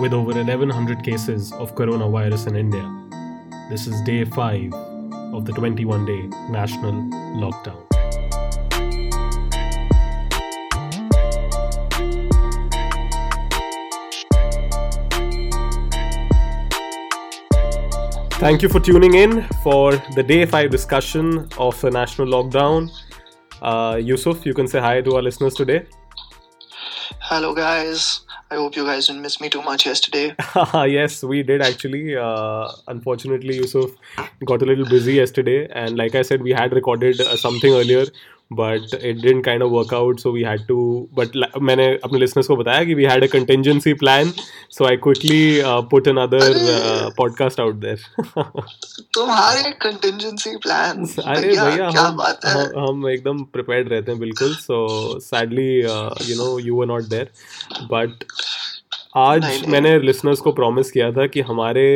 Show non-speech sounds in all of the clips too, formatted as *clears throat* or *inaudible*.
with over 1100 cases of coronavirus in India. This is day 5 of the 21 day national lockdown. Thank you for tuning in for the day 5 discussion of the national lockdown. Uh, Yusuf, you can say hi to our listeners today. Hello, guys. I hope you guys didn't miss me too much yesterday. *laughs* yes, we did actually. Uh, unfortunately, Yusuf got a little busy yesterday, and like I said, we had recorded uh, something earlier, but it didn't kind of work out so we had to but मैंने अपने listeners को बताया कि we had a contingency plan so I quickly put another podcast out there तुम्हारे contingency plan अरे भैया हम हम एकदम प्रिपेयर्ड रहते हैं बिल्कुल so sadly you know you are not there but आज मैंने लिसनर्स को प्रॉमिस किया था कि हमारे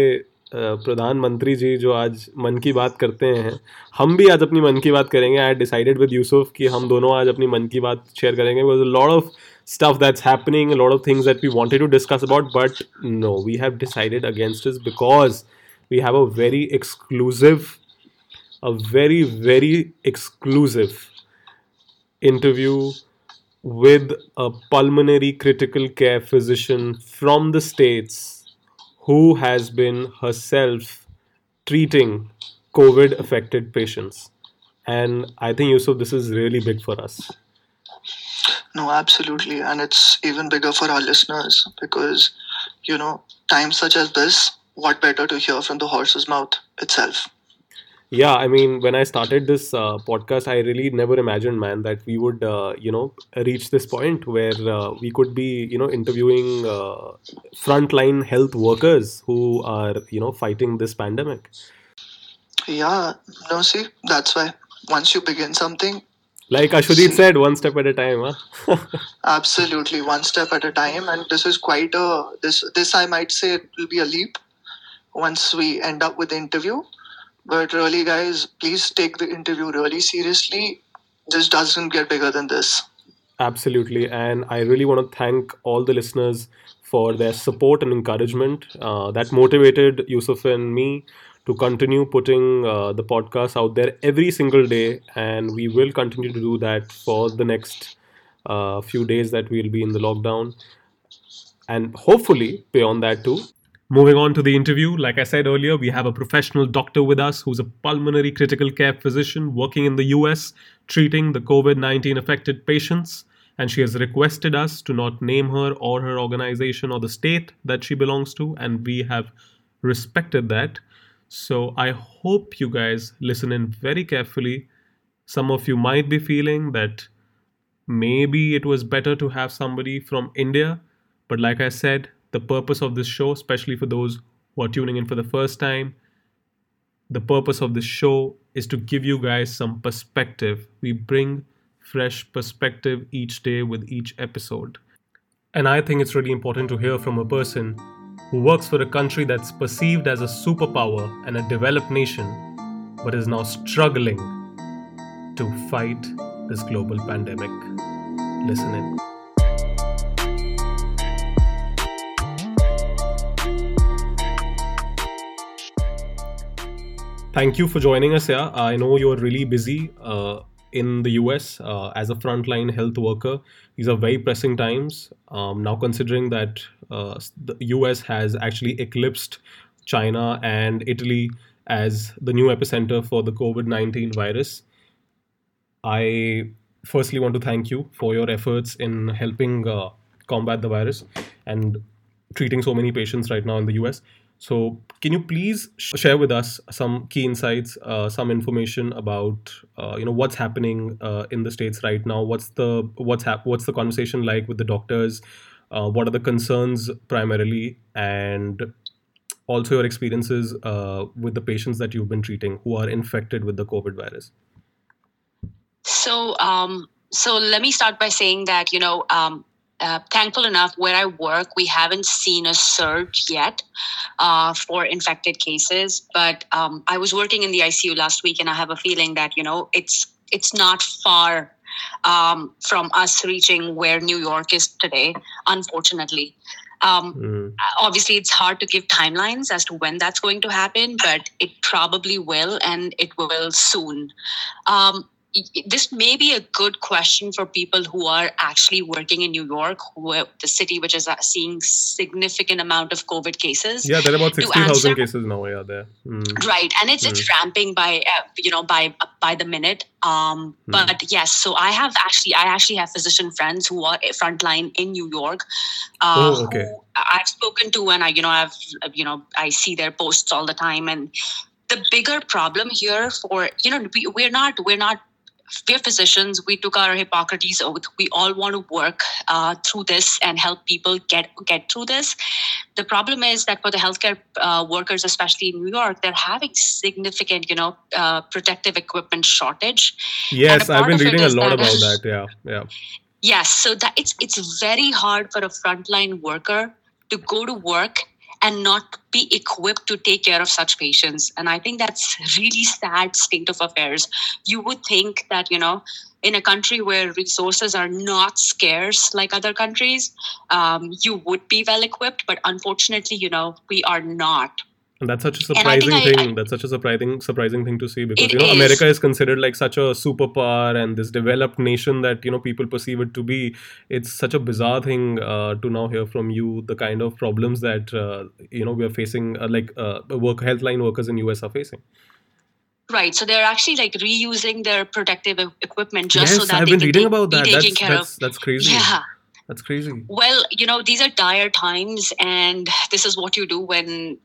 प्रधानमंत्री जी जो आज मन की बात करते हैं, हम भी आज अपनी मन की बात करेंगे। आई डिसाइडेड विद यूसुफ कि हम दोनों आज अपनी मन की बात शेयर करेंगे। Because lot of stuff that's happening lot of things that we wanted to discuss about but no we have decided against is because we have a very exclusive a very very exclusive interview with a pulmonary critical care physician from the States who has been herself treating covid affected patients and i think yusuf this is really big for us No, absolutely. And it's even bigger for our listeners because, you know, times such as this, what better to hear from the horse's mouth itself? Yeah, I mean, when I started this uh, podcast, I really never imagined, man, that we would, uh, you know, reach this point where uh, we could be, you know, interviewing uh, frontline health workers who are, you know, fighting this pandemic. Yeah, no, see, that's why once you begin something, Like Ashwadit said, one step at a time, huh? *laughs* absolutely one step at a time. And this is quite a, this, this I might say it will be a leap once we end up with the interview. But really, guys, please take the interview really seriously. This doesn't get bigger than this. Absolutely. And I really want to thank all the listeners for their support and encouragement. Uh, that motivated Yusuf and me to continue putting uh, the podcast out there every single day. And we will continue to do that for the next uh, few days that we'll be in the lockdown. And hopefully beyond that too. Moving on to the interview, like I said earlier, we have a professional doctor with us who's a pulmonary critical care physician working in the US treating the COVID 19 affected patients. And she has requested us to not name her or her organization or the state that she belongs to. And we have respected that. So I hope you guys listen in very carefully. Some of you might be feeling that maybe it was better to have somebody from India. But like I said, the purpose of this show, especially for those who are tuning in for the first time, the purpose of this show is to give you guys some perspective. We bring fresh perspective each day with each episode. And I think it's really important to hear from a person who works for a country that's perceived as a superpower and a developed nation, but is now struggling to fight this global pandemic. Listen in. Thank you for joining us here. I know you're really busy uh, in the US uh, as a frontline health worker. These are very pressing times. Um, now, considering that uh, the US has actually eclipsed China and Italy as the new epicenter for the COVID 19 virus, I firstly want to thank you for your efforts in helping uh, combat the virus and treating so many patients right now in the US. So, can you please sh- share with us some key insights, uh, some information about uh, you know what's happening uh, in the states right now? What's the what's hap- what's the conversation like with the doctors? Uh, what are the concerns primarily, and also your experiences uh, with the patients that you've been treating who are infected with the COVID virus? So, um, so let me start by saying that you know, um, uh, thankful enough where I work, we haven't seen a surge yet uh, for infected cases. But um, I was working in the ICU last week, and I have a feeling that you know it's it's not far um, from us reaching where New York is today, unfortunately. Um, Mm. obviously, it's hard to give timelines as to when that's going to happen, but it probably will, and it will soon. Um, this may be a good question for people who are actually working in New York, who the city which is uh, seeing significant amount of COVID cases. Yeah, there are about To 60,000 cases now. Yeah, there. Mm. Right, and it's it's ramping by uh, you know by by the minute. Um, Hmm. But yes, so I have actually I actually have physician friends who are frontline in New York. Uh, Oh, okay. Who I've spoken to, and I you know I've you know I see their posts all the time, and the bigger problem here for you know we, we're not we're not we're physicians we took our hippocrates oath we all want to work uh, through this and help people get get through this the problem is that for the healthcare uh, workers especially in new york they're having significant you know uh, protective equipment shortage Yes, I've been reading a lot that- about that. Yeah, yeah. Yes, so that it's it's very hard for a frontline worker to go to work and not be equipped to take care of such patients. And I think that's really sad state of affairs. You would think that, you know, in a country where resources are not scarce like other countries, um, you would be well equipped, but unfortunately, you know, we are not. And that's such a I surprising I- thing. that's such a surprising surprising thing to see because you know is. America is considered like such a superpower and this developed nation that you know people perceive it to be. It's such a bizarre thing uh, to now hear from you the kind of problems that uh, you know we are facing, uh, like uh, work healthline workers in US are facing. Right. So they're actually like reusing their protective equipment just yes, so that I've they can reading take- about be that. taken That's care that's that's crazy. Yeah. That's crazy. Well, you know, these are dire times, and this is what you do when,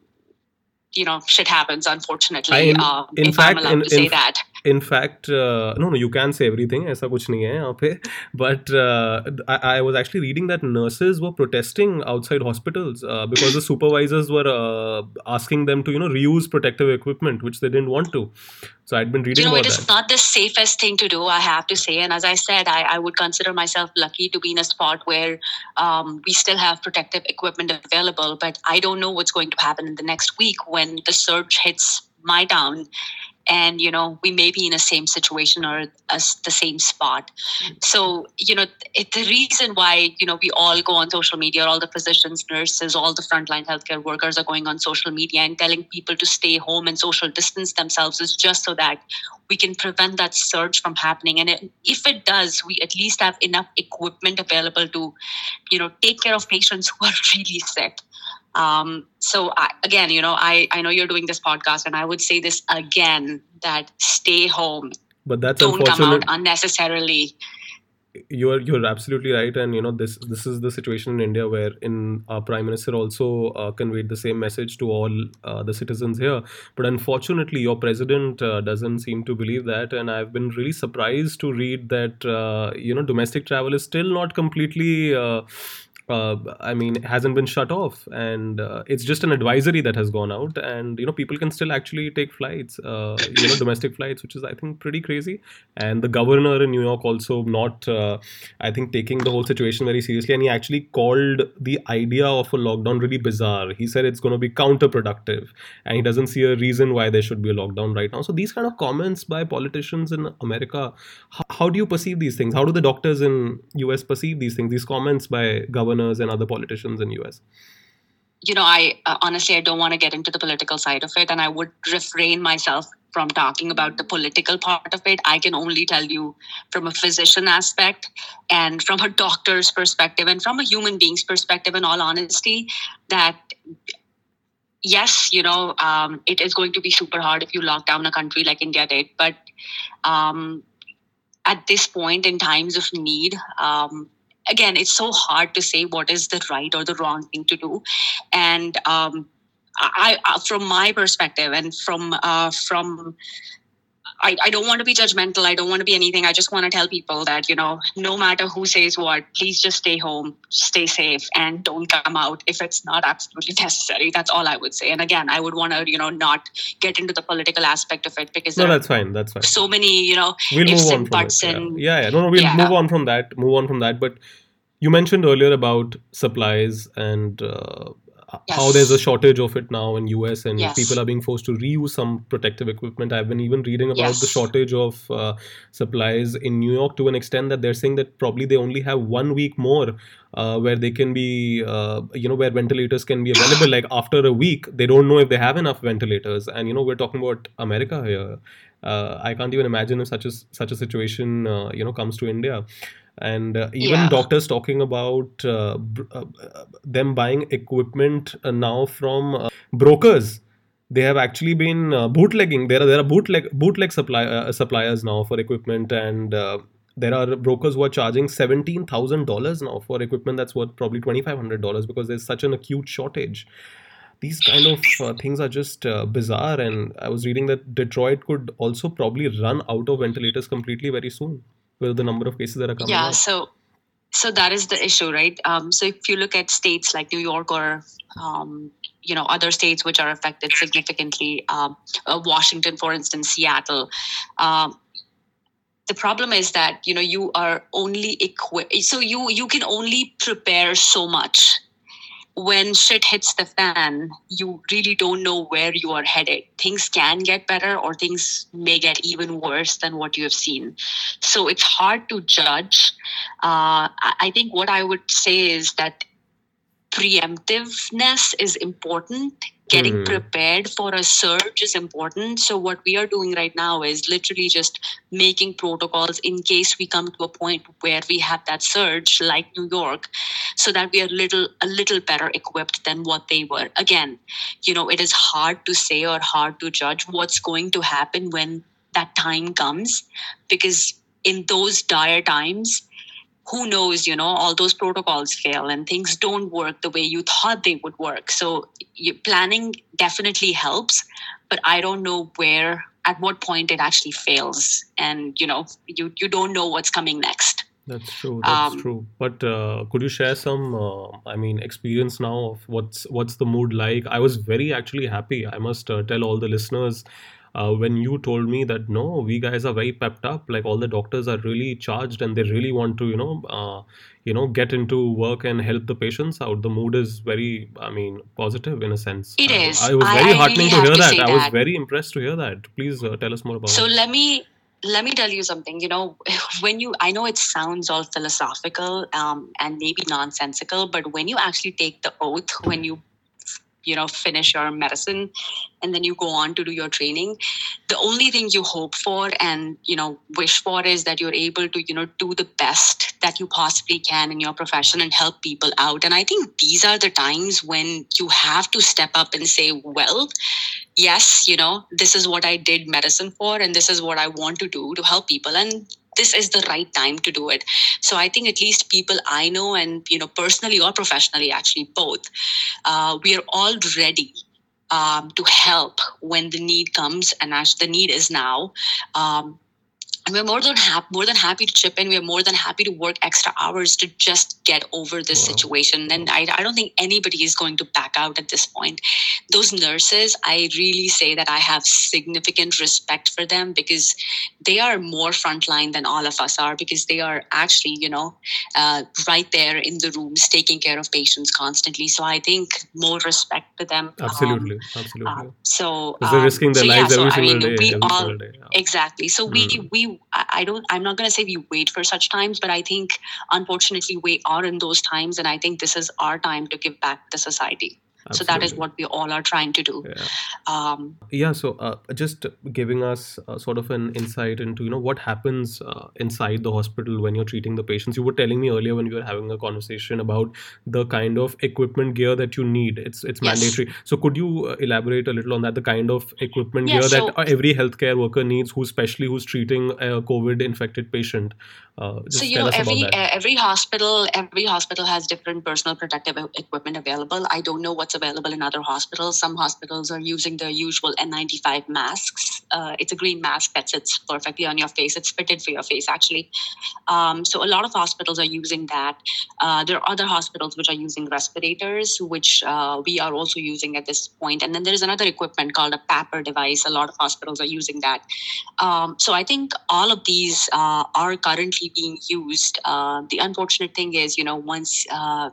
you know, shit happens, unfortunately. I- in- um, in if fact, I'm allowed in- to say in- that. in fact uh, no no you can say everything ऐसा कुछ नहीं है यहाँ पे but uh, I, I was actually reading that nurses were protesting outside hospitals uh, because the supervisors were uh, asking them to you know reuse protective equipment which they didn't want to so I'd been reading You know, about it is that not the safest thing to do, I have to say. And as I said, I, I would consider myself lucky to be in a spot where um, we still have protective equipment available. But I don't know what's going to happen in the next week when the surge hits my town. and, you know, we may be in the same situation or as the same spot. Mm-hmm. So, you know, it, the reason why, you know, we all go on social media, all the physicians, nurses, all the frontline healthcare workers are going on social media and telling people to stay home and social distance themselves is just so that we can prevent that surge from happening. And it, if it does, we at least have enough equipment available to, you know, take care of patients who are *laughs* really sick. Um, so I, again, you know, I, I know you're doing this podcast and I would say this again, that stay home. but that's Don't come out unnecessarily. you're you're absolutely right and you know this this is the situation in india where in our prime minister also uh, conveyed the same message to all uh, the citizens here but unfortunately your president uh, doesn't seem to believe that and i've been really surprised to read that uh, you know domestic travel is still not completely uh, I mean, it hasn't been shut off, and uh, it's just an advisory that has gone out, and you know, people can still actually take flights, uh, you know, domestic flights, which is I think pretty crazy. And the governor in New York also not, uh, I think, taking the whole situation very seriously, and he actually called the idea of a lockdown really bizarre. He said it's going to be counterproductive, and he doesn't see a reason why there should be a lockdown right now. So these kind of comments by politicians in America, how, how do you perceive these things? How do the doctors in US perceive these things? These comments by governors and other politicians in US. you know, I uh, honestly I don't want to get into the political side of it, and I would refrain myself from talking about the political part of it. I can only tell you from a physician aspect and from a doctor's perspective and from a human being's perspective. In all honesty, that yes, you know, um, it is going to be super hard if you lock down a country like India did, but um, at this point in times of need. Um, again it's so hard to say what is the right or the wrong thing to do. And um, I, from my perspective and from uh, from I, I don't want to be judgmental i don't want to be anything i just want to tell people that you know no matter who says what please just stay home stay safe and don't come out if it's not absolutely *laughs* necessary that's all i would say and again i would want to you know not get into the political aspect of it because No, there that's fine. That's fine. so many you know We'll ifs move on and from buts it. Yeah. and- yeah, yeah. No, no, we'll Yeah. move on from that. Move on from that. But you mentioned earlier about supplies and uh, how there's a shortage of it now in US and Yes. people are being forced to reuse some protective equipment. I've been even reading about the shortage of uh, supplies in New York to an extent that they're saying that probably they only have one week more uh, where they can be, uh, you know, where ventilators can be available. Like after a week, they don't know if they have enough ventilators. And you know, we're talking about America here. Uh, I can't even imagine if such a such a situation, uh, you know, comes to India and uh, even Yeah. doctors talking about uh, br- uh, uh, them buying equipment uh, now from uh, brokers they have actually been uh, bootlegging there are there are bootleg bootleg supply uh, suppliers now for equipment and uh, there are brokers who are charging $17,000 now for equipment that's worth probably $2,500 because there's such an acute shortage. These kind of uh, things are just uh, bizarre. And I was reading that Detroit could also probably run out of ventilators completely very soon with the number of cases that are coming yeah out. so so that is the issue right um, so if you look at states like new york or um, you know other states which are affected significantly um, uh, washington for instance seattle um, the problem is that you know you are only equipped so you you can only prepare so much when shit hits the fan you really don't know where you are headed. Things can get better or things may get even worse than what you have seen. So it's hard to judge. Uh, I think what I would say is that preemptiveness is important. Getting Hmm. prepared for a surge is important. So what we are doing right now is literally just making protocols in case we come to a point where we have that surge, like New York, so that we are little a little better equipped than what they were. Again, you know, it is hard to say or hard to judge what's going to happen when that time comes, because in those dire times who knows you know all those protocols fail and things don't work the way you thought they would work so you, planning definitely helps but i don't know where at what point it actually fails and you know you you don't know what's coming next That's true. That's Um, true. But uh, could you share some, uh, I mean, experience now of what's what's the mood like? I was very actually happy. I must uh, tell all the listeners uh, when you told me that no, we guys are very pepped up. Like all the doctors are really charged and they really want to, you know, uh, you know, get into work and help the patients out. The mood is very, I mean, positive in a sense. It is. I was very I heartening really to hear to that. say I was very impressed to hear that. Please uh, tell us more about so it. let me let me tell you something you know *laughs* when you i know it sounds all philosophical um, and maybe nonsensical but when you actually take the oath when you you know finish your medicine and then you go on to do your training the only thing you hope for and you know wish for is that you're able to you know do the best that you possibly can in your profession and help people out and i think these are the times when you have to step up and say well yes, you know, this is what I did medicine for, and this is what I want to do to help people. And this is the right time to do it. So I think at least people I know, and you know, personally or professionally, actually both, uh, we are all ready um, to help when the need comes, and as the need is now. Um, and we're more than hap- more than happy to chip in. We're more than happy to work extra hours to just get over this Wow. situation. And I, I don't think anybody is going to back out at this point. Those nurses, I really say that I have significant respect for them because they are more frontline than all of us are because they are actually, you know, uh, right there in the rooms taking care of patients constantly. So I think more respect to them. Um, Absolutely. Absolutely. uh, so Because they're um, risking their so yeah, lives so every I single mean, day. we all day. Yeah. Exactly. So we Mm. I don't I'm not going to say we wait for such times, but I think unfortunately we are in those times, and I think this is our time to give back to society. So that is what we all are trying to do. Yeah. Um, Yeah, so uh, just giving us uh, sort of an insight into you know what happens uh, inside the hospital when you're treating the patients. You were telling me earlier when we were having a conversation about the kind of equipment gear that you need. It's it's Yes. mandatory. So could you uh, elaborate a little on that? The kind of equipment Yeah, gear so- that uh, every healthcare worker needs, who especially who's treating a COVID infected patient. Uh, so you know every every hospital every hospital has different personal protective equipment available i don't know what's available in other hospitals. Some hospitals are using the usual n95 masks. Uh, it's a green mask that sits perfectly on your face. It's fitted for your face actually. Um, so a lot of hospitals are using that. Uh, there are other hospitals which are using respirators which uh, we are also using at this point. and then there is another equipment called a PAPR device. A lot of hospitals are using that. Um, so I think all of these uh, are currently being used. Uh, the unfortunate thing is, you know, once uh,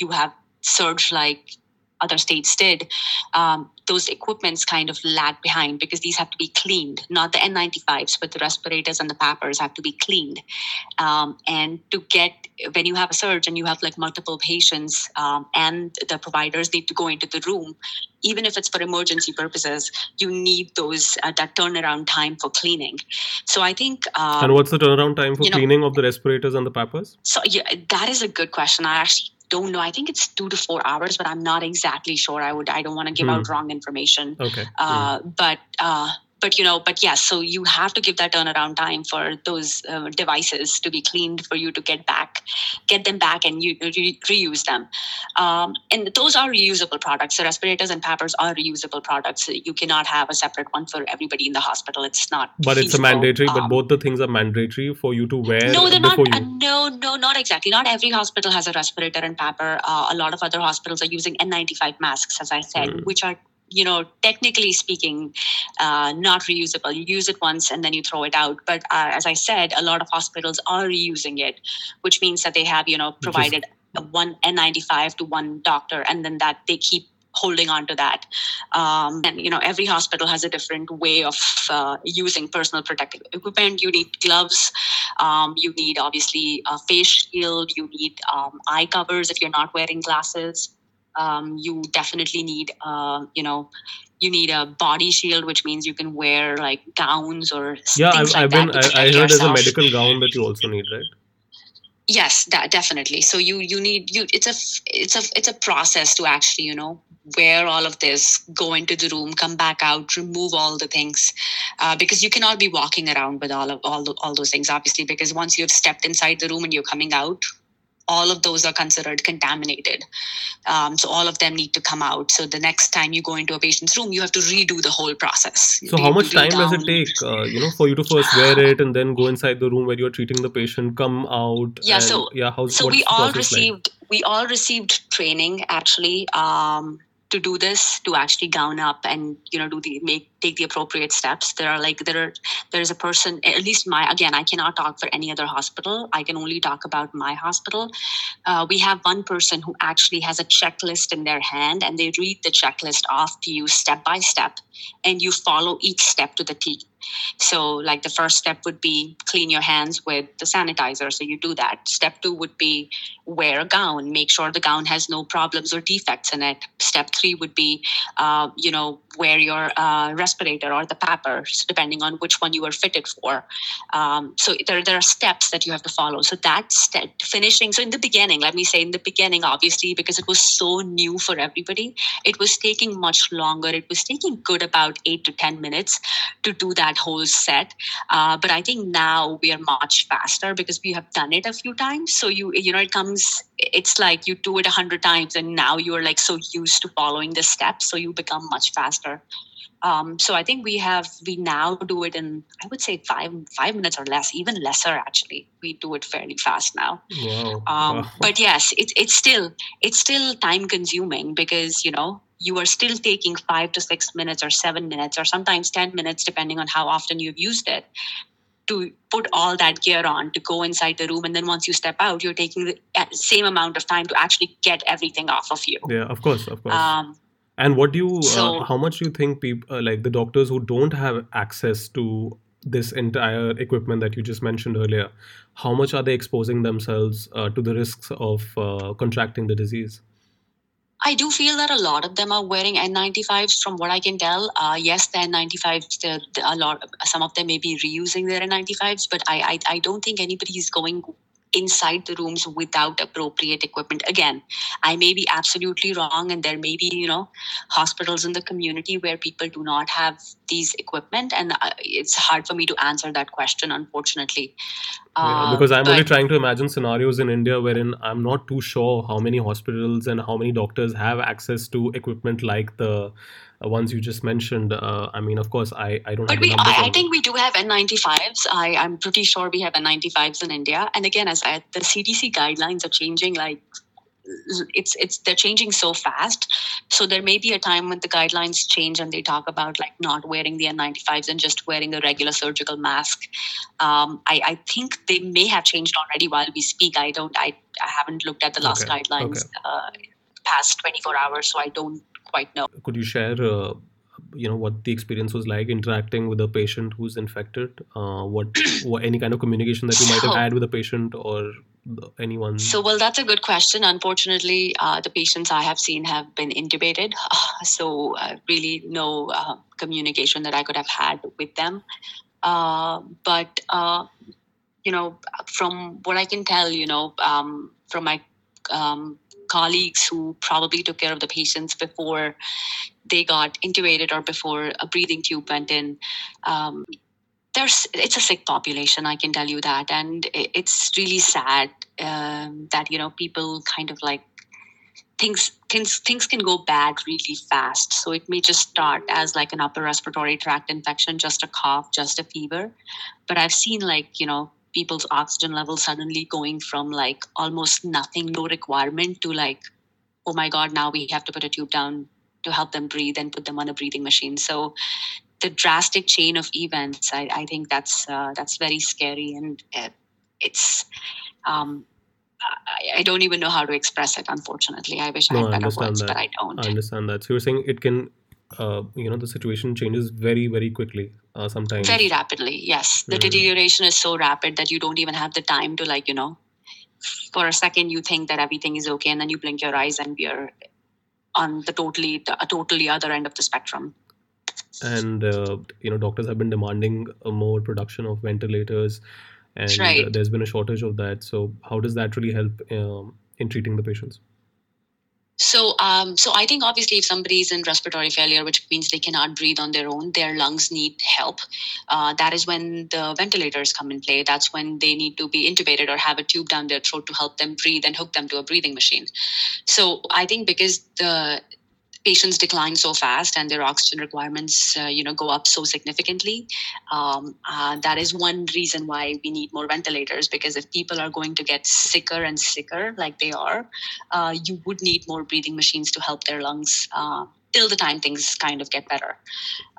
you have surge like other states did, um, those equipments kind of lag behind because these have to be cleaned. Not the N95s, but the respirators and the PAPRs have to be cleaned. Um, and to get when you have a surge and you have like multiple patients um, and the providers need to go into the room, even if it's for emergency purposes, you need those uh, that turnaround time for cleaning. So I think. Um, and what's the turnaround time for you know- cleaning of the respirators and the PAPRs? so yeah, that is a good question. I actually don't know. I think it's two to four hours, but I'm not exactly sure. I would. I don't want to give Hmm. out wrong information. Okay. Uh, but uh, but you know, but yes. so you have to give that turnaround time for those uh, devices to be cleaned for you to get back, get them back, and you re- reuse them. Um, and those are reusable products. The respirators and PAPRs are reusable products. You cannot have a separate one for everybody in the hospital. It's not. but it's a feasible. mandatory. But Um, both the things are mandatory for you to wear no, they're not. Uh, no, no, not exactly. Not every hospital has a respirator and PAPR. Uh, a lot of other hospitals are using N95 masks, as I said, Mm. which are, you know, technically speaking, uh, not reusable. You use it once and then you throw it out. But uh, as I said, a lot of hospitals are reusing it, which means that they have, you know, is- provided one N95 to one doctor, and then that they keep holding on to that. Um, and you know, every hospital has a different way of uh, using personal protective equipment. You need gloves. Um, you need obviously a face shield. You need um, eye covers if you're not wearing glasses. Um, you definitely need, uh, you know, you need a body shield, which means you can wear like gowns or Yeah, things I've, like I've been. I, I heard there's a medical gown that you also need, right? Yes, that definitely. So you you need you. It's a it's a it's a process to actually you know wear all of this, go into the room, come back out, remove all the things, uh, because you cannot be walking around with all of all the, all those things. Obviously, because once you have stepped inside the room and you're coming out, all of those are considered contaminated. Um, so all of them need to come out. So the next time you go into a patient's room, you have to redo the whole process. So how much time does it take, uh, you know, for you to first wear *laughs* it and then go inside the room where you're treating the patient, come out? Yeah, and, so- yeah, how's so we all process like? received we all received training actually um, to do this to actually gown up and you know do the make take the appropriate steps. There are like there are there's a person at least my again i cannot talk for any other hospital. I can only talk about my hospital. Uh, we have one person who actually has a checklist in their hand and they read the checklist off to you step by step and you follow each step to the t so, like the first step would be clean your hands with the sanitizer. So, you do that. Step two would be wear a gown, make sure the gown has no problems or defects in it. Step three would be, uh, you know, wear your uh, respirator or the PAPR, depending on which one you are fitted for. Um, so, there, there are steps that you have to follow. So, that step, finishing, so in the beginning, let me say in the beginning, obviously, because it was so new for everybody, it was taking much longer. It was taking good about eight to 10 minutes to do that whole set. Uh, but I think now we are much faster because we have done it a few times. So you you know it comes. It's like you do it a hundred times, and now you are like so used to following the steps, so you become much faster. Um, so I think we have we now do it in I would say five five minutes or less, even lesser actually. We do it fairly fast now. Wow. Um, wow. But yes, it's it's still it's still time consuming because you know you are still taking five to six minutes or seven minutes or sometimes ten minutes depending on how often you've used it to put all that gear on to go inside the room and then once you step out you're taking the uh, same amount of time to actually get everything off of you yeah, of course, of course. um, And what do you, So- uh, how much do you think people, uh, like the doctors who don't have access to this entire equipment that you just mentioned earlier, how much are they exposing themselves uh, to the risks of uh, contracting the disease? I do feel that a lot of them are wearing N95s. From what I can tell, uh, yes, the N95s. The, the, a lot, some of them may be reusing their N95s, but I, I, I don't think anybody is going inside the rooms without appropriate equipment. Again, I may be absolutely wrong, and there may be you know hospitals in the community where people do not have these equipment, and it's hard for me to answer that question, unfortunately. Yeah, Uh, because I'm only trying to imagine scenarios in India wherein I'm not too sure how many hospitals and how many doctors have access to equipment like the ones you just mentioned. Uh, I mean, of course, I, I don't But have we. I, I think we do have N95s. I, I'm pretty sure we have N95s in India. And again, as I, the CDC guidelines are changing, like it's it's they're changing so fast. So there may be a time when the guidelines change and they talk about like not wearing the N95s and just wearing a regular surgical mask. Um, I, I think they may have changed already while we speak. I don't. I, I haven't looked at the last Okay, guidelines. okay. Uh, past 24 hours, so I don't quite know. Could you share, uh, you know, what the experience was like interacting with a patient who's infected? Uh, what, *clears throat* what any kind of communication that you might have had with a patient or anyone? So, well, that's a good question. Unfortunately, uh, the patients I have seen have been intubated, *laughs* so uh, really no uh, communication that I could have had with them. Uh, but uh, you know, from what I can tell, you know, um, from my um, colleagues who probably took care of the patients before they got intubated or before a breathing tube went in. Um, there's it's a sick population i can tell you that. And it's really sad um, that you know people kind of like things things things can go bad really fast. So it may just start as like an upper respiratory tract infection just a cough just a fever. But i've seen like you know people's oxygen levels suddenly going from like almost nothing no requirement to like oh my god now we have to put a tube down to help them breathe and put them on a breathing machine. So the drastic chain of events i, I think that's uh, that's very scary and uh, it's um, I, I don't even know how to express it unfortunately i wish i had better words that. but i don't I understand that. So you're saying it can, uh, you know, the situation changes very, very quickly uh, sometimes. very rapidly yes the Mhm. deterioration is so rapid that you don't even have the time to like you know for a second you think that everything is okay and then you blink your eyes and you're on the totally the a totally other end of the spectrum and uh, you know doctors have been demanding a more production of ventilators and uh, Right. there's been a shortage of that so how does that really help um, in treating the patients So, um, so I think obviously if somebody is in respiratory failure, which means they cannot breathe on their own, their lungs need help. Uh, that is when the ventilators come in play. That's when they need to be intubated or have a tube down their throat to help them breathe and hook them to a breathing machine. So, I think because the patients decline so fast and their oxygen requirements, uh, you know, go up so significantly, um, uh, that is one reason why we need more ventilators. Because if people are going to get sicker and sicker, like they are, uh, you would need more breathing machines to help their lungs uh, till the time things kind of get better.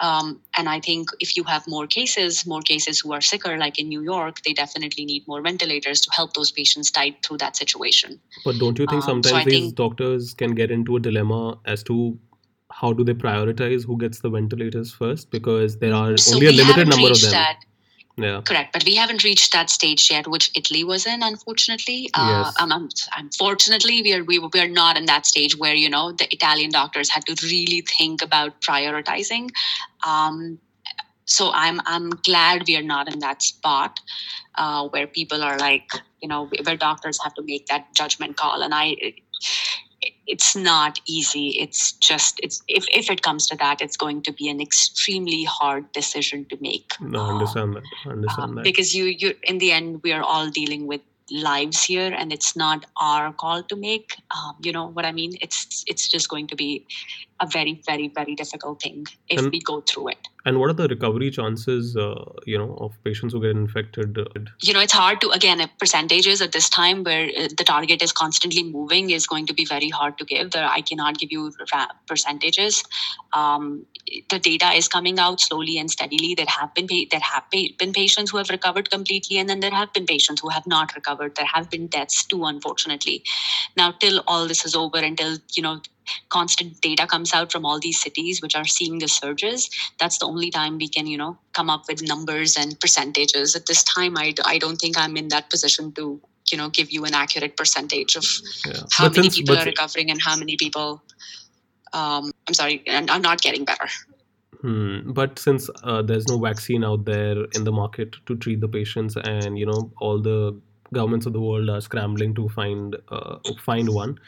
Um, and I think if you have more cases, more cases who are sicker, like in New York, they definitely need more ventilators to help those patients tide through that situation. but don't you think Um, so sometimes these think- doctors can get into a dilemma as to how do they prioritize who gets the ventilators first because there are so only a limited number of them that. Yeah Correct, but we haven't reached that stage yet, which Italy was in. Unfortunately, uh, Yes. um, um, unfortunately, we are we, we are not in that stage where you know the Italian doctors had to really think about prioritizing. Um, so I'm I'm glad we are not in that spot uh, where people are like you know where doctors have to make that judgment call, and I. It, it's not easy. It's just it's if, if it comes to that it's going to be an extremely hard decision to make. No i understand that. I understand um, that. because you you in the end we are all dealing with lives here and it's not our call to make. Um, you know what i mean? It's it's just going to be a very very very difficult thing if And- we go through it. and what are the recovery chances uh, you know of patients who get infected? You know it's hard to again percentages at this time where uh, the target is constantly moving is going to be very hard to give. There i cannot give you percentages. Um, the data is coming out slowly and steadily. There have been there have been patients who have recovered completely and then there have been patients who have not recovered. There have been deaths too unfortunately. Now till all this is over until you know constant data comes out from all these cities which are seeing the surges that's the only time we can you know come up with numbers and percentages at this time i, I don't think i'm in that position to you know give you an accurate percentage of yeah how but many since people are recovering and how many people um, i'm sorry and i'm not getting better Hmm. But since uh, there's no vaccine out there in the market to treat the patients, and you know all the governments of the world are scrambling to find uh, find one.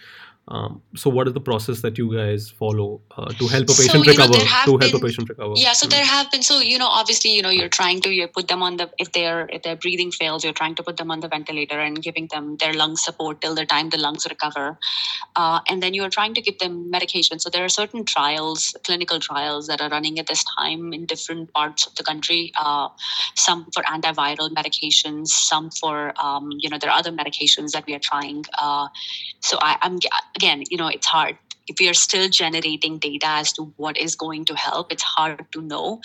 Um, so, what is the process that you guys follow uh, to help a patient you know, recover? have to help a patient recover. yeah so Hmm. there have been so you know obviously you know you're trying to you put them on the if their if their breathing fails you're trying to put them on the ventilator and giving them their lung support till the time the lungs recover uh, and then you're trying to give them medication so there are certain trials clinical trials that are running at this time in different parts of the country uh, some for antiviral medications some for um, you know there are other medications that we are trying uh, so I, i'm again you know it's hard. If we are still generating data as to what is going to help it's hard to know.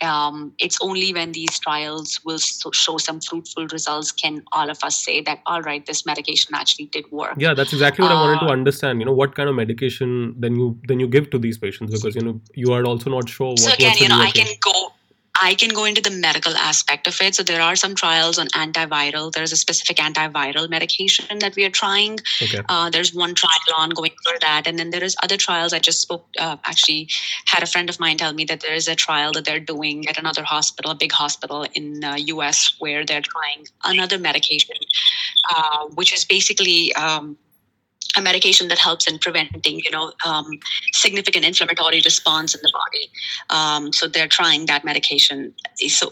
Um, it's only when these trials will so- show some fruitful results can all of us say that all right this medication actually did work. Yeah that's exactly what i wanted to Uh, understand you know what kind of medication then you then you give to these patients because you know you are also not sure what so again you know i can go i can go into the medical aspect of it. So there are some trials on antiviral. There's a specific antiviral medication that we are trying. Okay. Uh, there's one trial ongoing for that. And then there is other trials. I just spoke uh, actually had a friend of mine tell me that there is a trial that they're doing at another hospital a big hospital in uh, us where they're trying another medication uh, which is basically um, a medication that helps in preventing, you know, um, significant inflammatory response in the body. Um, so they're trying that medication. So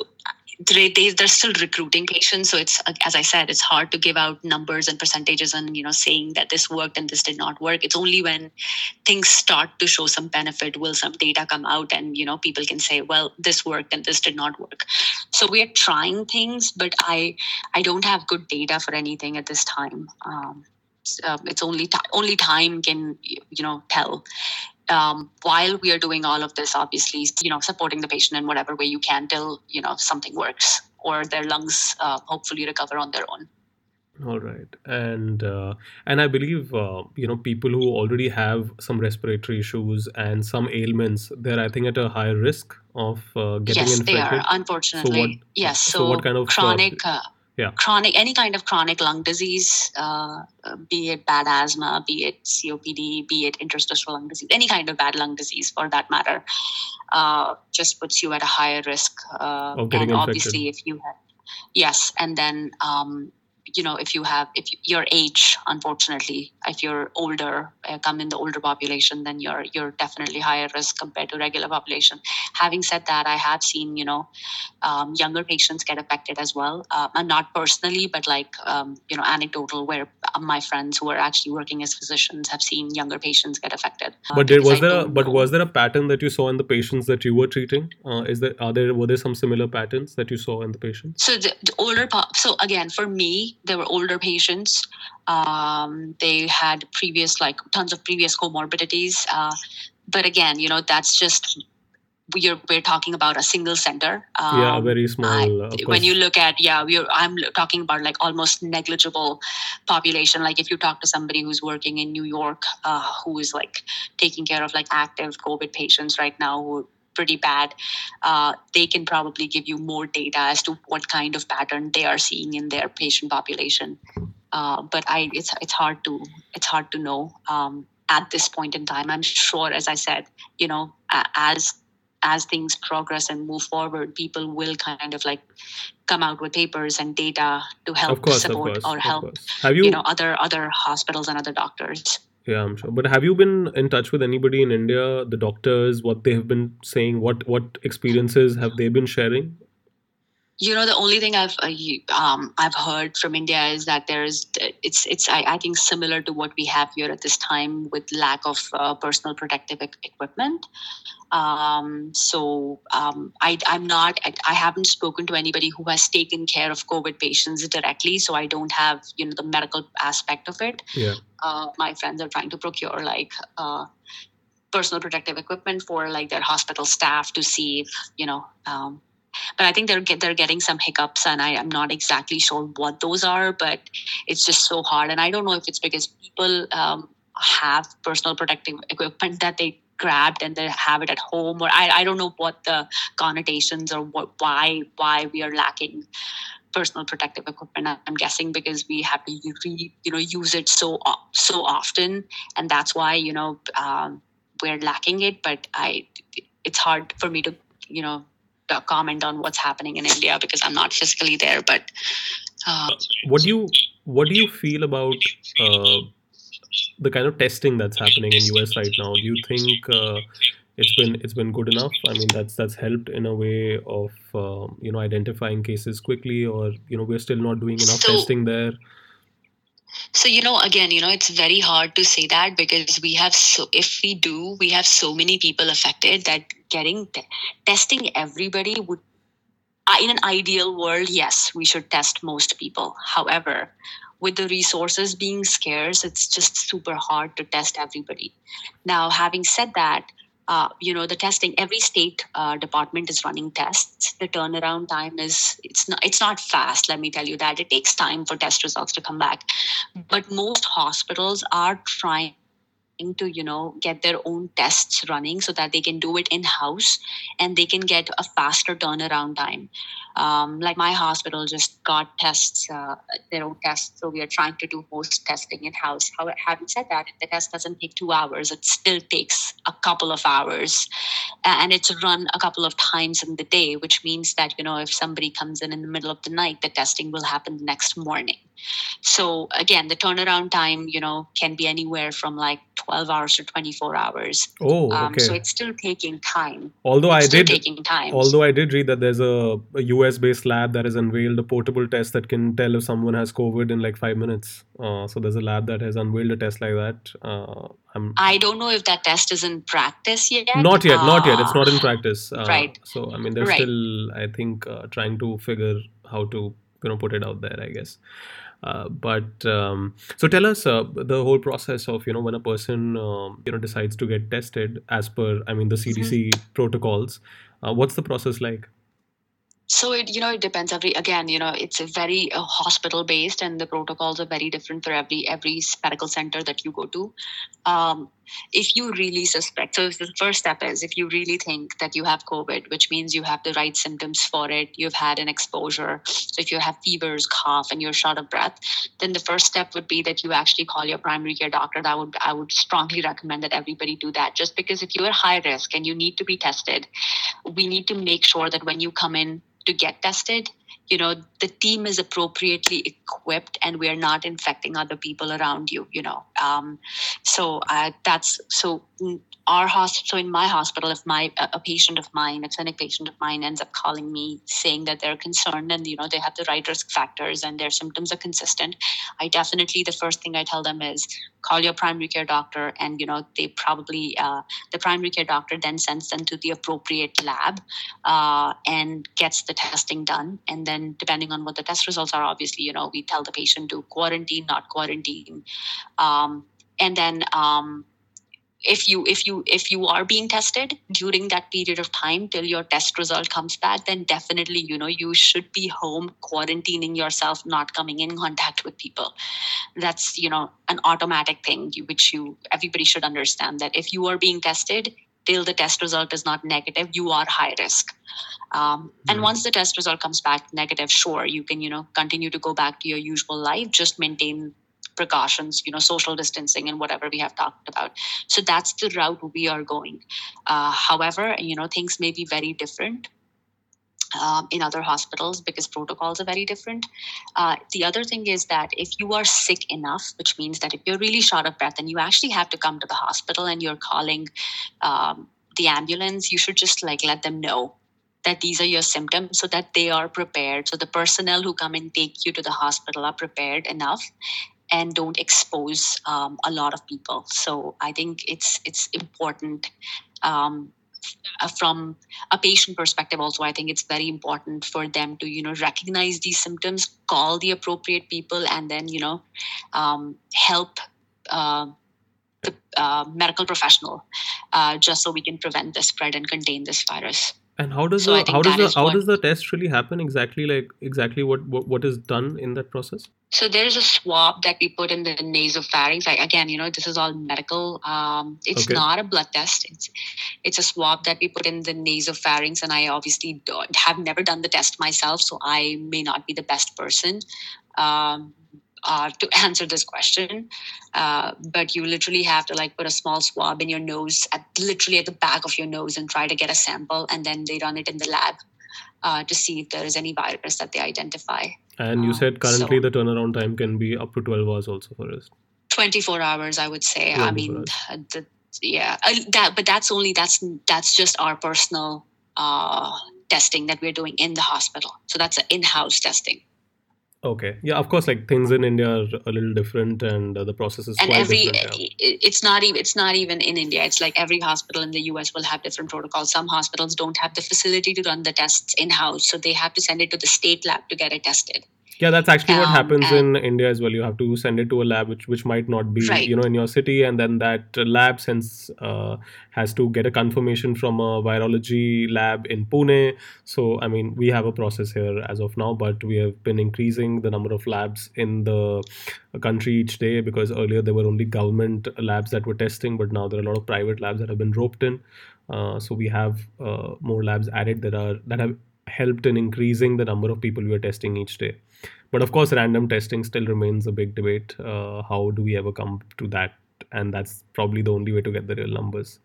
they, they they're still recruiting patients. So it's as I said, it's hard to give out numbers and percentages and you know saying that this worked and this did not work. It's only when things start to show some benefit will some data come out and you know people can say, well, this worked and this did not work. So we are trying things, but I I don't have good data for anything at this time. Um, um, it's only ti only time can you know tell. Um, while we are doing all of this obviously you know supporting the patient in whatever way you can till you know something works or their lungs uh, hopefully recover on their own. All right. And uh, and i believe uh, you know people who already have some respiratory issues and some ailments they're i think at a higher risk of uh, getting yes they are unfortunately so what- yes so so, what kind of, uh, chronic uh, yeah. chronic any kind of chronic lung disease uh, uh, be it bad asthma be it copd be it interstitial lung disease any kind of bad lung disease for that matter uh, just puts you at a higher risk uh, Of getting and infected. obviously if you have yes and then um, you know if you have if you, your age unfortunately if you're older uh, come in the older population then you're you're definitely higher risk compared to regular population. Having said that i have seen you know um, younger patients get affected as well. Uh, and not personally but like um, you know anecdotal where my friends who are actually working as physicians have seen younger patients get affected. Uh, but there, was I there a, but was there a pattern that you saw in the patients that you were treating? Uh, is there are there were there some similar patterns that you saw in the patients? So the, the older po- so again for me there were older patients. Um, they had previous like tons of previous comorbidities. Uh, but again you know that's just we're we're talking about a single center. Um, yeah very small uh, when you look at yeah we're i'm talking about like almost negligible population. Like if you talk to somebody who's working in new york uh, who is like taking care of like active covid patients right now who pretty bad uh, they can probably give you more data as to what kind of pattern they are seeing in their patient population. Uh, but i it's it's hard to it's hard to know um, at this point in time. I'm sure as i said you know as as things progress and move forward, people will kind of like come out with papers and data to help course support course or help you know other other hospitals and other doctors. Yeah i'm sure. But have you been in touch with anybody in india the doctors what they have been saying what what experiences have they been sharing You know, the only thing I've uh, um, I've heard from India is that there's it's it's I, I think similar to what we have here at this time with lack of uh, personal protective e- equipment. Um, so um, I I'm not I, I haven't spoken to anybody who has taken care of COVID patients directly, so I don't have you know the medical aspect of it. yeah uh, my friends are trying to procure like uh, personal protective equipment for like their hospital staff to see if you know um, but i think they're get, they're getting some hiccups and i am not exactly sure what those are but it's just so hard. And i don't know if it's because people um, have personal protective equipment that they grabbed and they have it at home or I, I don't know what the connotations or what why why we are lacking personal protective equipment i'm guessing because we have to re, you know use it so so often. And that's why you know um, we're lacking it but i it's hard for me to you know comment on what's happening in india because i'm not physically there but uh, what do you what do you feel about uh, the kind of testing that's happening in US right now? Do you think uh, it's been it's been good enough? I mean, that's that's helped in a way of um, you know identifying cases quickly, or you know we're still not doing enough So- testing there. So, you know, again, you know, it's very hard to say that because we have so, if we do, we have so many people affected that getting te- testing everybody would, uh, in an ideal world, yes, we should test most people. However, with the resources being scarce, it's just super hard to test everybody. Now, having said that, uh, you know the testing every state uh, department is running tests the turnaround time is it's not it's not fast let me tell you that it takes time for test results to come back but most hospitals are trying to you know get their own tests running so that they can do it in house and they can get a faster turnaround time. Um, like my hospital just got tests uh, their own tests so we are trying to do most testing in house having said that the test doesn't take two hours it still takes a couple of hours and it's run a couple of times in the day which means that you know if somebody comes in in the middle of the night the testing will happen the next morning. So again the turnaround time you know can be anywhere from like 12 hours to 24 hours Oh, um, okay. so it's still taking time Although I it's still did, taking time although I did read that there's a, a US-based lab that has unveiled a portable test that can tell if someone has COVID in like five minutes. Uh, so there's a lab that has unveiled a test like that. Uh, I'm I don't know if that test is in practice yet. not yet, not yet. It's Uh, not in practice. Uh, right. So I mean, they're Right. still, I think, uh, trying to figure how to you know put it out there. I guess. Uh, but um, so tell us uh, the whole process of you know when a person um, you know decides to get tested as per I mean the. CDC protocols. Uh, what's the process like? So it you know it depends every again you know it's a very uh, hospital based and the protocols are very different for every every medical center that you go to. Um, if you really suspect, so the first step is if you really think that you have COVID, which means you have the right symptoms for it, you've had an exposure. So if you have fevers, cough, and you're short of breath, then the first step would be that you actually call your primary care doctor. That would I would strongly recommend that everybody do that. Just because if you are high risk and you need to be tested, we need to make sure that when you come in to get tested you know the team is appropriately equipped and we're not infecting other people around you you know. Um, so uh, that's so mm, our hospital so in my hospital if my a patient of mine a clinic patient of mine ends up calling me saying that they're concerned and you know they have the right risk factors and their symptoms are consistent i definitely the first thing i tell them is call your primary care doctor and you know they probably uh, the primary care doctor then sends them to the appropriate lab uh, and gets the testing done. And then, depending on what the test results are, obviously, you know, we tell the patient to quarantine, not quarantine. Um, and then, um, if you if you if you are being tested during that period of time till your test result comes back then definitely you know you should be home quarantining yourself not coming in contact with people that's you know an automatic thing which you everybody should understand that if you are being tested till the test result is not negative you are high risk um, and Mhm. once the test result comes back negative sure you can you know continue to go back to your usual life just maintain precautions you know social distancing and whatever we have talked about so that's the route we are going uh, however you know things may be very different um, in other hospitals because protocols are very different. Uh, the other thing is that if you are sick enough, which means that if you're really short of breath and you actually have to come to the hospital and you're calling um, the ambulance, you should just like let them know that these are your symptoms so that they are prepared. So the personnel who come and take you to the hospital are prepared enough and don't expose um, a lot of people. So I think it's it's important. Um, uh, from a patient perspective also i think it's very important for them to you know recognize these symptoms call the appropriate people and then you know um, help uh, the uh, medical professional uh, just so we can prevent the spread and contain this virus And how does So the how does the how what- does the test really happen exactly? Like exactly what what, what is done in that process? So there's a swab that we put in the nasopharynx. Like again, you know, this is all medical. Um, it's Okay. not a blood test. It's it's a swab that we put in the nasopharynx, and I obviously don't, have never done the test myself, so I may not be the best person um, uh, to answer this question. Uh, but you literally have to like put a small swab in your nose, at literally at the back of your nose, and try to get a sample, and then they run it in the lab uh, to see if there is any virus that they identify. And you Uh, said currently so- the turnaround time can be up to 12 hours also for us. 24 hours i would say i mean uh, the, yeah uh, that but that's only that's that's just our personal uh testing that we're doing in the hospital so that's an in-house testing Okay. Yeah, of course, like things in India are a little different and uh, the process is and quite every different. yeah. it- it's not even it's not even in india it's like every hospital in the us will have different protocols some hospitals don't have the facility to run the tests in-house so they have to send it to the state lab to get it tested Yeah, that's actually what Um, happens in India as well. You have to send it to a lab which which might not be, right, you know, in your city, and then that lab sends uh, has to get a confirmation from a virology lab in Pune. So, I mean, we have a process here as of now, but we have been increasing the number of labs in the country each day because earlier there were only government labs that were testing, but now there are a lot of private labs that have been roped in. Uh, so we have uh, more labs added that are that have helped in increasing the number of people we are testing each day. But of course, random testing still remains a big debate. Uh, how do we ever come to that? And that's probably the only way to get the real numbers.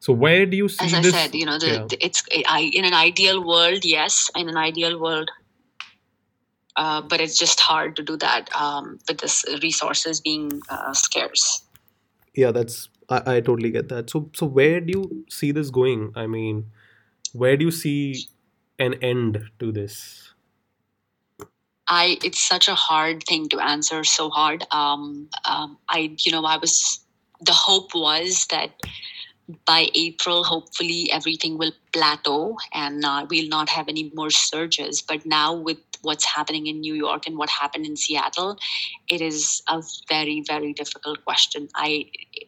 So where do you see as I this? said, you know, the, Yeah, the it's I in an ideal world, yes, in an ideal world, uh, but it's just hard to do that um, with this resources being uh, scarce. yeah, that's I, I totally get that. So so where do you see this going? I mean, where do you see an end to this? I it's such a hard thing to answer. So hard. Um, um, I you know I was the hope was that by April, hopefully everything will plateau and uh, we'll not have any more surges. But now, with what's happening in New York and what happened in Seattle, it is a very, very difficult question. I,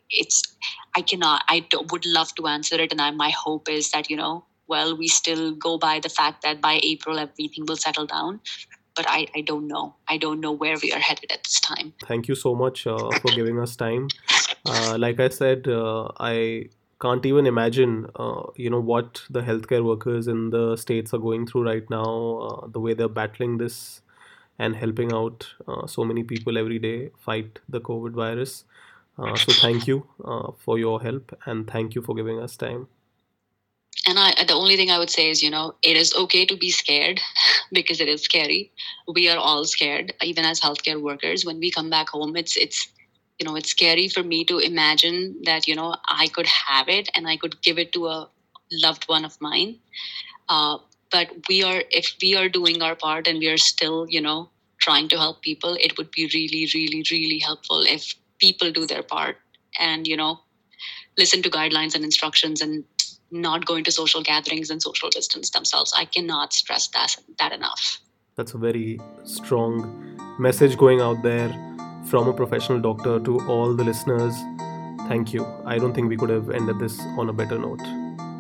it's, I cannot. I would love to answer it, and I, my hope is that you know, well, we still go by the fact that by April everything will settle down. But I, I don't know. I don't know where we are headed at this time. Thank you so much uh, for giving us time. Uh, like I said, uh, I can't even imagine, uh, you know, what the healthcare workers in the states are going through right now, uh, the way they're battling this and helping out uh, so many people every day fight the COVID virus. So thank you for your help and thank you for giving us time. And I, the only thing I would say is, you know, it is okay to be scared *laughs* because it is scary. We are all scared, even as healthcare workers. When we come back home, it's it's you know it's scary for me to imagine that you know I could have it and I could give it to a loved one of mine. Uh, but we are if we are doing our part and we are still you know trying to help people, it would be really, really, really helpful if people do their part and you know listen to guidelines and instructions and not going to social gatherings and social distance themselves. I cannot stress that that enough. That's a very strong message going out there from a professional doctor to all the listeners. Thank you. I don't think we could have ended this on a better note.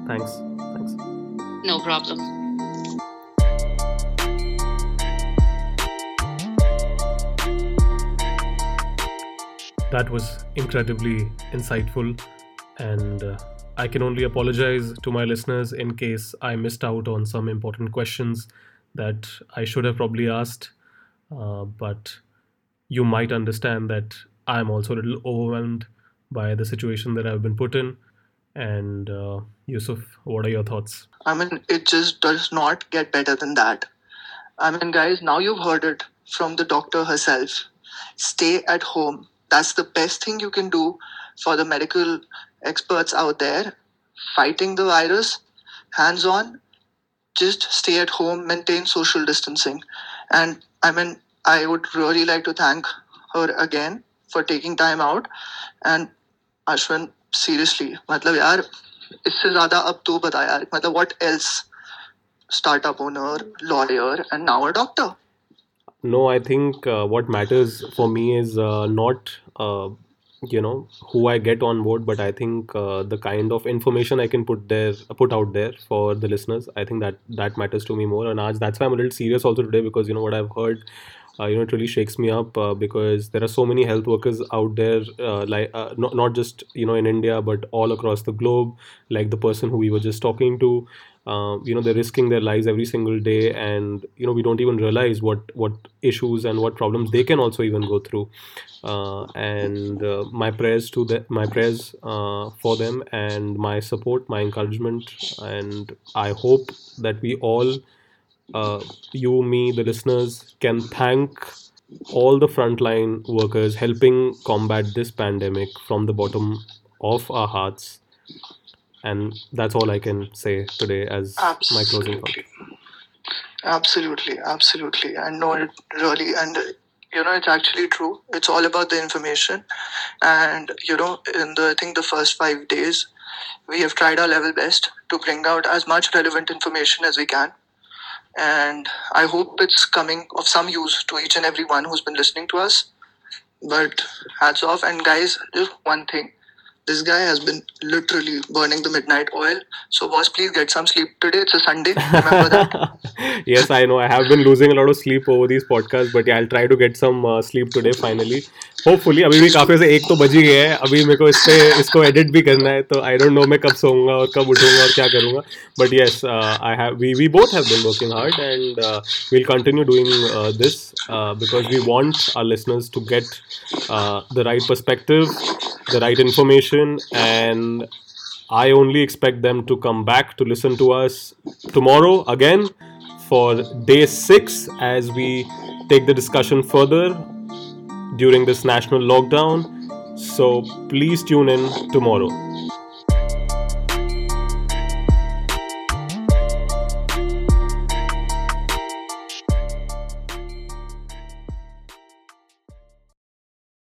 Thanks. Thanks. No problem. That was incredibly insightful, and uh, I can only apologize to my listeners in case I missed out on some important questions that I should have probably asked. Uh, but you might understand that I'm also a little overwhelmed by the situation that I've been put in. And uh, Yusuf, what are your thoughts? I mean, it just does not get better than that. I mean, guys, now you've heard it from the doctor herself. Stay at home. That's the best thing you can do for the medical experts out there fighting the virus. Hands on. Just stay at home, maintain social distancing. And I mean, I would really like to thank her again for taking time out. And Ashwin, seriously, मतलब यार इससे ज्यादा अब तू बता यार मतलब what else startup owner lawyer and now a doctor No, I think uh, what matters for me is uh, not, uh, you know, who I get on board, but I think uh, the kind of information I can put there, put out there for the listeners. I think that that matters to me more. And Aj, that's why I'm a little serious also today because you know what I've heard. Uh, you know, it really shakes me up uh, because there are so many health workers out there, uh, like uh, not not just you know in India but all across the globe. Like the person who we were just talking to, uh, you know, they're risking their lives every single day, and you know we don't even realize what what issues and what problems they can also even go through. Uh, and uh, my prayers to the, my prayers uh, for them and my support, my encouragement, and I hope that we all uh, you, me, the listeners can thank all the frontline workers helping combat this pandemic from the bottom of our hearts. And that's all I can say today as my closing thought. absolutely absolutely. And no it really and you know it's actually true. It's all about the information. And you know in the i think the first five days we have tried our level best to bring out as much relevant information as we can. And I hope it's coming of some use to each and every one who's been listening to us. But hats off, and guys, just one thing this guy has been literally burning the midnight oil. So, boss, please get some sleep today. It's a Sunday. Remember that. *laughs* yes, I know. I have been losing a lot of sleep over these podcasts, but yeah, I'll try to get some uh, sleep today finally. Hopefully अभी भी काफ़ी से एक तो बज ही गया है अभी मेरे को इस पे इसको एडिट भी करना है तो आई डोंट नो मैं कब सोऊंगा और कब उठूंगा और क्या करूंगा but yes I have we we both have been working hard and we'll continue doing uh, this uh, because we want our listeners to get uh, the right perspective, and I only expect them to come back to listen to us tomorrow again for day six as we take the discussion further during this national lockdown. So please tune in tomorrow.